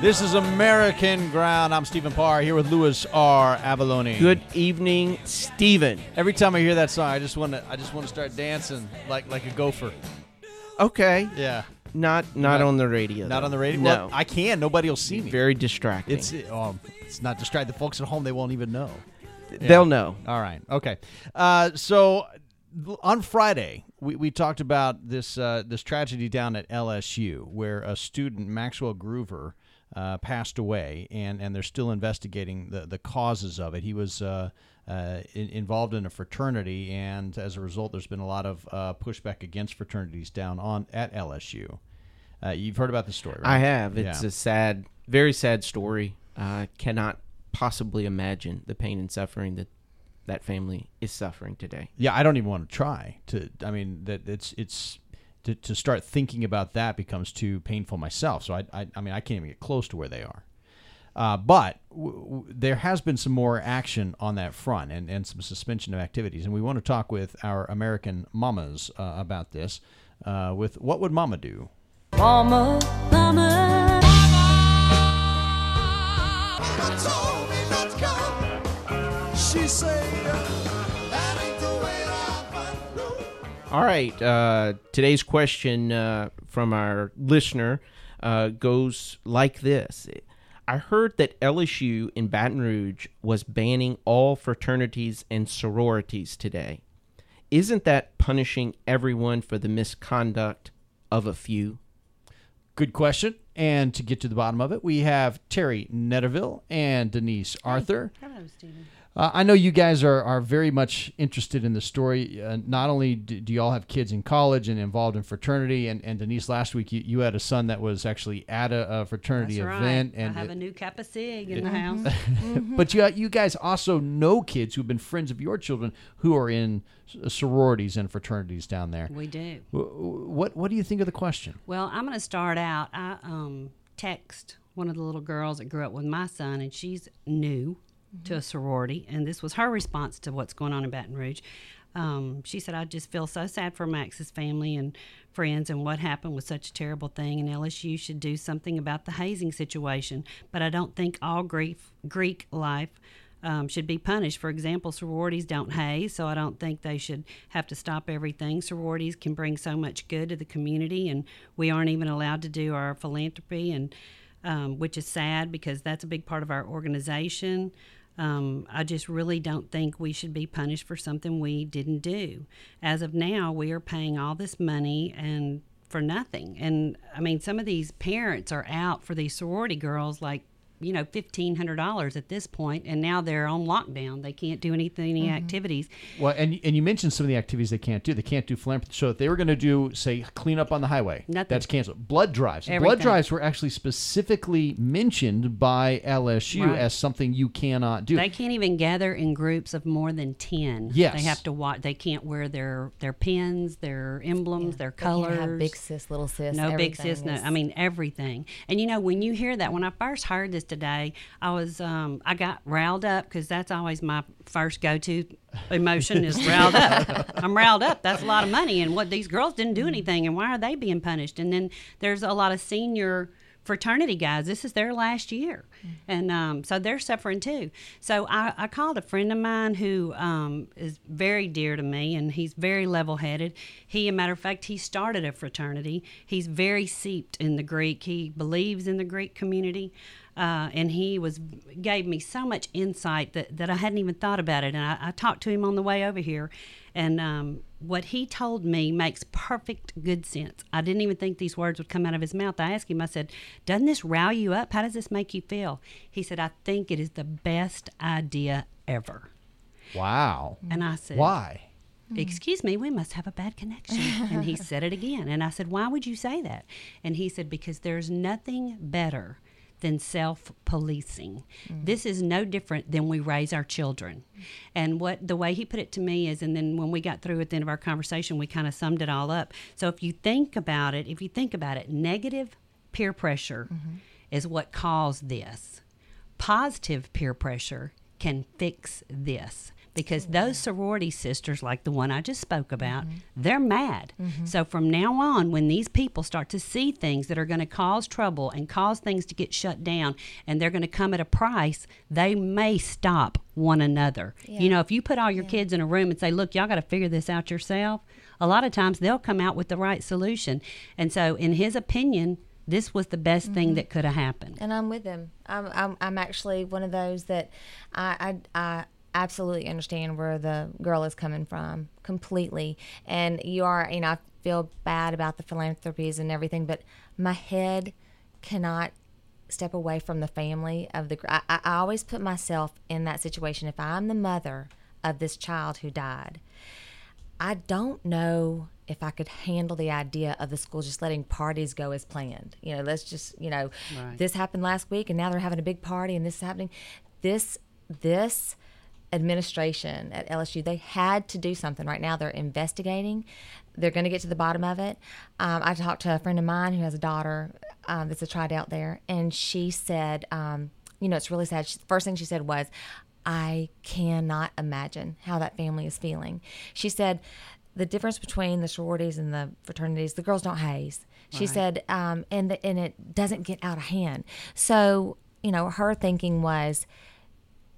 This is American Ground. I'm Stephen Parr here with Louis R. Avalone. Good evening, Stephen. Every time I hear that song, I just want to I just want to start dancing like like a gopher. Okay, Yeah. not not Not- on the radio. Not though. on the radio. No, Well, I can. Nobody will see me. very distracting. It's um, it's not distract the folks at home. They won't even know. They'll know. All right. Okay. Uh, so on Friday, we, we talked about this uh, this tragedy down at LSU where a student, Maxwell Gruver, uh, passed away, and, and they're still investigating the, the causes of it. He was uh, uh, in, involved in a fraternity, and as a result, there's been a lot of uh, pushback against fraternities down on at LSU. Uh, you've heard about the story, right? I have. It's Yeah. a sad, very sad story. I cannot possibly imagine the pain and suffering that that family is suffering today. Yeah, I don't even want to try to. I mean, that it's it's to, to start thinking about that becomes too painful myself. So I, I, I mean, I can't even get close to where they are. Uh, but w- w- there has been some more action on that front and, and some suspension of activities. And we want to talk with our American mamas uh, about this. Uh, with what would mama do? Mama, mama. told me All right. Uh, today's question uh, from our listener uh, goes like this I heard that LSU in Baton Rouge was banning all fraternities and sororities today. Isn't that punishing everyone for the misconduct of a few? Good question. And to get to the bottom of it, we have Teri Netterville and Denise Arthur. Hello, Stephen. Uh, I know you guys are, are very much interested in the story. Uh, not only do, do y'all have kids in college and involved in fraternity, and, and Denise, last week you, you had a son that was actually at a, a fraternity That's event, right. and I have it- a new Kappa Sig in the house. but you you guys also know kids who've been friends of your children who are in sororities and fraternities down there. we do. What what do you think of the question? Well, I'm going to start out. I um, text one of the little girls that grew up with my son, and she's new to a sorority, and this was her response to what's going on in Baton Rouge. Um, she said, "I just feel so sad for Max's family and friends, and what happened was such a terrible thing. And LSU should do something about the hazing situation. But I don't think all Greek Greek life." um, should be punished. For example, sororities don't haze, so I don't think they should have to stop everything. Sororities can bring so much good to the community, and we aren't even allowed to do our philanthropy, and um, which is sad because that's a big part of our organization. Um, I just really don't think we should be punished for something we didn't do. As of now, we are paying all this money and for nothing. And I mean, some of these parents are out for these sorority girls like you know fifteen hundred dollars at this point, and now they're on lockdown. They can't do anything, any mm-hmm. activities. Well, and and you mentioned some of the activities they can't do. They can't do philanthropy. So if they were going to do, say, clean up on the highway, Nothing. that's canceled. Blood drives. Blood drives were actually specifically mentioned by LSU Right. as something you cannot do. They can't even gather in groups of more than ten. Yes. they have to watch. They can't wear their their pins, their emblems, their They can't colors. have big sis, little sis. No big everything sis. No, I mean everything. And you know when you hear that, when I first heard this today, I was um, I got riled up because that's always my first go to emotion is riled up. I'm riled up. That's a lot of money, and what these girls didn't do anything, and why are they being punished? And then there's a lot of senior fraternity guys. This is their last year, and um, so they're suffering too. So I, I called a friend of mine who um, is very dear to me, and he's very level-headed. He, a matter of fact, he started a fraternity. He's very seeped in the Greek. He believes in the Greek community. Uh, and he was gave me so much insight that, that I hadn't even thought about it. And I, I talked to him on the way over here, and um, what he told me makes perfect good sense. I didn't even think these words would come out of his mouth. I asked him, I said, Doesn't this rile you up? How does this make you feel? He said, I think it is the best idea ever. wow. And I said, Why? Excuse me, we must have a bad connection. And he said it again. And I said, Why would you say that? And he said, Because there's nothing better than self policing. Mm. This is no different than we raise our children. And what the way he put it to me is, and then when we got through at the end of our conversation, we kind of summed it all up. So if you think about it, if you think about it, negative peer pressure mm-hmm. is what caused this. Positive peer pressure can fix this because oh, those sorority sisters, like the one I just spoke about, mm-hmm. they're mad. Mm-hmm. So from now on, when these people start to see things that are going to cause trouble and cause things to get shut down, and they're going to come at a price, they may stop one another. You know, if you put all your kids in a room and say, "Look, y'all got to figure this out yourself," a lot of times they'll come out with the right solution. And so, in his opinion, this was the best thing mm-hmm. that could have happened. and I'm with him. I'm I'm, I'm actually one of those that I, I I absolutely understand where the girl is coming from completely. And you are, you know, I feel bad about the philanthropies and everything, but my head cannot step away from the family of the. I, I always put myself in that situation. If I'm the mother of this child who died, I don't know if I could handle the idea of the school just letting parties go as planned. You know, let's just, you know, Right. this happened last week and now they're having a big party and this is happening. This, this administration at LSU, they had to do something. Right now they're investigating. They're going to get to the bottom of it. Um, I talked to a friend of mine who has a daughter um, that's a tried out there, and she said, um, you know, it's really sad. She, first thing she said was, I cannot imagine how that family is feeling. She said the difference between the sororities and the fraternities, the girls don't haze. She said, um, and the, and it doesn't get out of hand. So you know, her thinking was,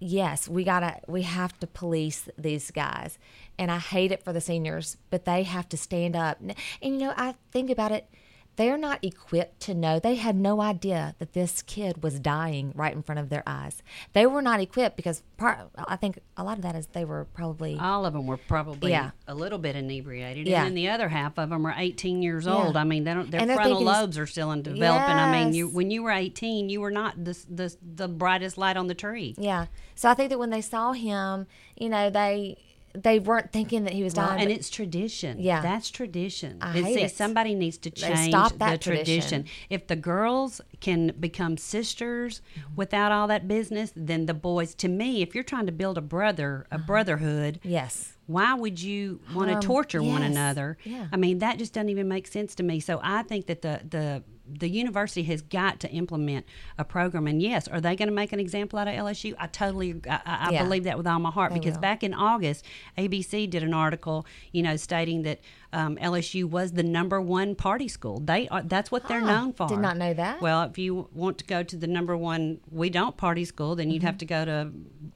yes, we gotta, we have to police these guys, and I hate it for the seniors, but they have to stand up. And, and you know, I think about it. They're not equipped to know. They had no idea that this kid was dying right in front of their eyes. They were not equipped because part. I think a lot of that is they were probably All of them were probably Yeah. a little bit inebriated, Yeah. and then the other half of them are 18 years Yeah. old. I mean, they don't, their frontal thinking lobes are still in developing. I mean, you when you were 18, you were not the the, the brightest light on the tree. Yeah. So I think that when they saw him, you know, they they weren't thinking that he was dying. and it's tradition. Yeah. that's tradition. I And hate see, it. somebody needs to change stop the tradition. tradition. If the girls can become sisters Mm-hmm. without all that business, then the boys. To me, if you're trying to build a brother, a brotherhood, yes. why would you want to Um, torture one another? Yeah. I mean, that just doesn't even make sense to me. So I think that the the the university has got to implement a program. And yes, are they going to make an example out of LSU? I totally, I, I Yeah. believe that with all my heart. They because will. back in August, ABC did an article, you know, stating that um, LSU was the number one party school. They are. That's what they're known for. Did not know that. Well, if you want to go to the number one we don't party school, then you'd have to go to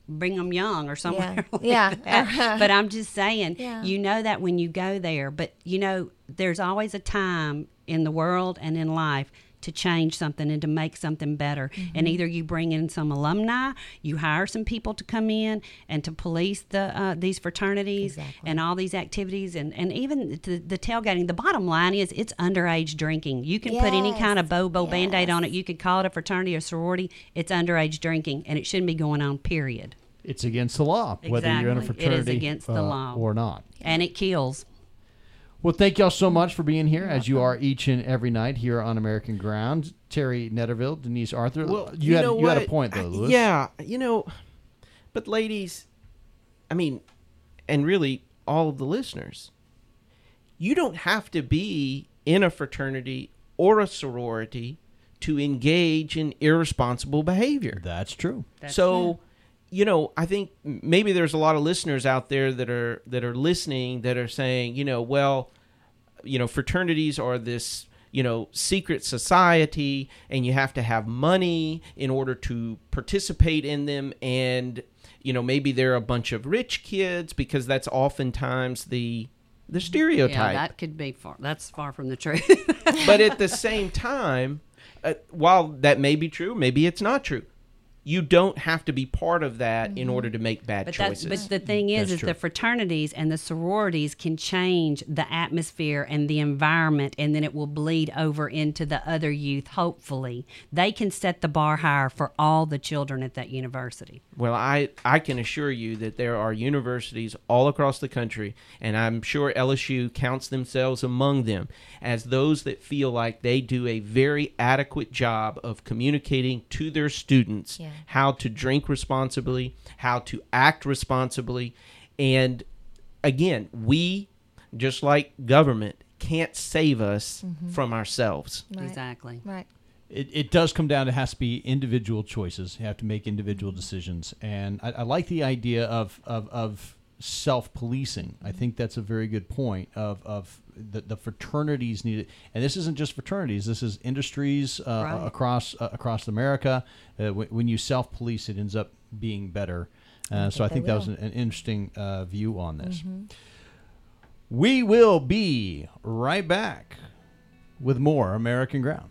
Brigham Young or somewhere. Mm-hmm. Yeah. like Yeah. but I'm just saying, Yeah. you know that when you go there. But you know, there's always a time in the world and in life to change something and to make something better. Mm-hmm. And either you bring in some alumni, you hire some people to come in and to police the uh, these fraternities Exactly. and all these activities, and and even the, the tailgating. The bottom line is it's underage drinking. You can put any kind of Yes. bobo band-aid on it. You could call it a fraternity or sorority. It's underage drinking, and it shouldn't be going on. Period. It's against the law, whether you're in a Exactly. It is fraternity against the uh, law. or not. And it kills. Well, thank y'all so much for being here, as you are each and every night here on American Ground. Teri Netterville, Denise Arthur. Well, you, had know you had a point though, I- Lewis. Yeah, you know, but ladies, I mean, and really all of the listeners, you don't have to be in a fraternity or a sorority to engage in irresponsible behavior. that's true. so, you know, I think maybe there's a lot of listeners out there that are that are listening that are saying, you know, well, you know, fraternities are this, you know, secret society and you have to have money in order to participate in them and you know, maybe they're a bunch of rich kids because that's oftentimes the the stereotype Yeah, that could be far. That's far from the truth. but at the same time, uh, while that may be true, maybe it's not true. You don't have to be part of that in order to make bad But that's choices. but the thing is, That's is true. the fraternities and the sororities can change the atmosphere and the environment, and then it will bleed over into the other youth. Hopefully, they can set the bar higher for all the children at that university. well, I I can assure you that there are universities all across the country, and I'm sure LSU counts themselves among them as those that feel like they do a very adequate job of communicating to their students Yeah. How to drink responsibly, how to act responsibly, and again, we just like government can't save us mm-hmm. from ourselves. Right. Exactly. Right. It, it does come down to has to be individual choices. You have to make individual decisions, and I, I like the idea of, of of self-policing. I think that's a very good point of of the, the fraternities need it, and this isn't just fraternities. This is industries uh, Right. across uh, across America. Uh, when, when you self-police, it ends up being better. Uh, so I think that was an, an interesting uh, view on this. We will be right back with more American Ground.